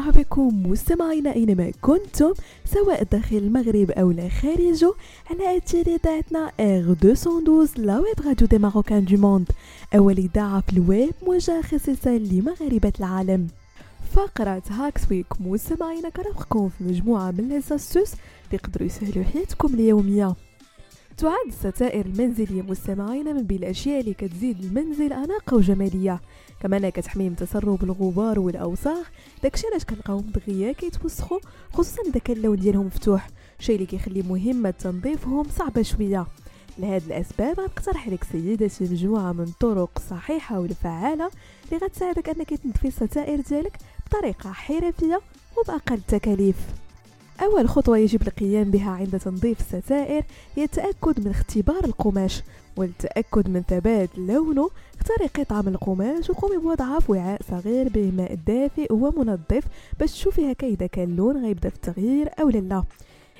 بكم مستمعينا أينما كنتم سواء داخل المغرب أو لا خارجه على أثير إذاعتنا R212 la web radio des marocains du monde أول إذاعة في الويب موجهة خصيصا لمغاربة العالم. فقرة Hacks Week مستمعينا كنرافقكم في مجموعة من les astuces اللي يقدروا يسهلوا حياتكم اليومية. تعد الستائر المنزلية مستمعين من بين الأشياء اللي كتزيد المنزل أناقة وجمالية كما انها كتحمي من تسرب الغبار والأوساخ داكشي علاش كنلقاوهم دغيا كيتوسخوا خصوصا اذا كان اللون ديالهم مفتوح. شيء اللي كيخلي مهمه تنظيفهم صعبه شوية. لهاد الأسباب غنقترح لك سيدتي مجموعه من الطرق الصحيحه والفعالة اللي غتساعدك أنك تنظفي الستائر ديالك بطريقة حرفية وبأقل التكاليف أول خطوة يجب القيام بها عند تنظيف الستائر هي التأكد من اختبار القماش والتأكد من ثبات لونه. اختاري قطعة من القماش وقومي بوضعها في وعاء صغير به ماء دافئ ومنظف باش تشوفي هكا إذا كان اللون غيبدأ في التغيير أو لا.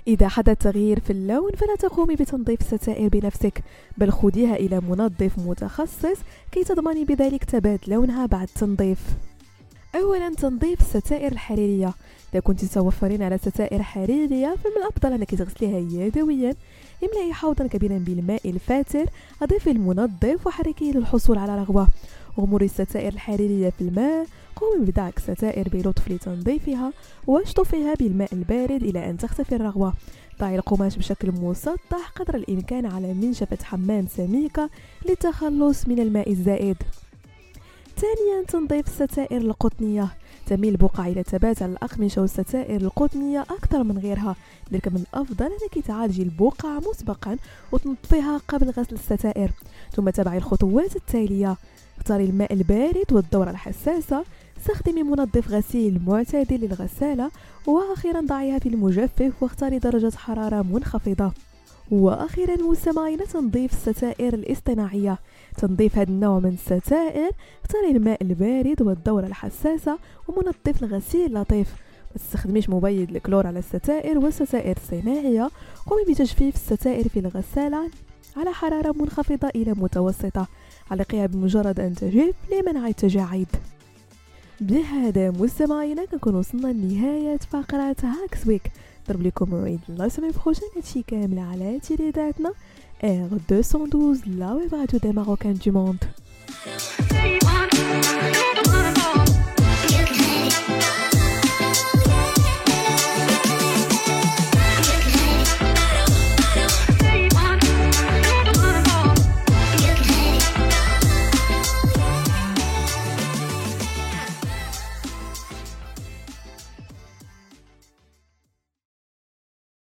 إذا حدث تغيير في اللون فلا تقومي بتنظيف الستائر بنفسك بل خذيها إلى منظف متخصص كي تضمني بذلك ثبات لونها بعد التنظيف. أولا تنظيف الستائر الحريرية. إذا كنت توفرين على ستائر حريرية فمن الأفضل أنك تغسليها يدويا. املئي حوضا كبيرا بالماء الفاتر أضيفي المنظف وحركيه للحصول على رغوة. غمري الستائر الحريرية في الماء. قومي بدعك الستائر بلطف لتنظيفها واشطفيها بالماء البارد إلى أن تختفي الرغوة. ضعي القماش بشكل مسطح قدر الإمكان على منشفة حمام سميكة للتخلص من الماء الزائد. ثانيا تنظيف الستائر القطنية. تميل البقع إلى على الأقمشة والستائر القطنية أكثر من غيرها. لذلك من الأفضل أنك تعالجي البقع مسبقا وتنظفيها قبل غسل الستائر. ثم تبعي الخطوات التالية. اختاري الماء البارد والدورة الحساسة. استخدمي منظف غسيل معتدل للغسالة. وأخيرا ضعيها في المجفف واختاري درجة حرارة منخفضة. وأخيرا مستمعينا تنظيف الستائر الاصطناعية. تنظيف هذا النوع من الستائر اختاري الماء البارد والدورة الحساسة ومنظف الغسيل لطيف ما تستخدميش مبيد الكلور على الستائر والستائر الصناعية. قومي بتجفيف الستائر في الغسالة على حرارة منخفضة إلى متوسطة علقيها بمجرد أن تجف لمنع التجاعيد. بهذا مستمعينا كنكون وصلنا لنهاية فقرة Hacks Week ضرب لكم موعد la semaine prochaine هادشي كامل على تيليداتنا R212 la web radio des marocains du monde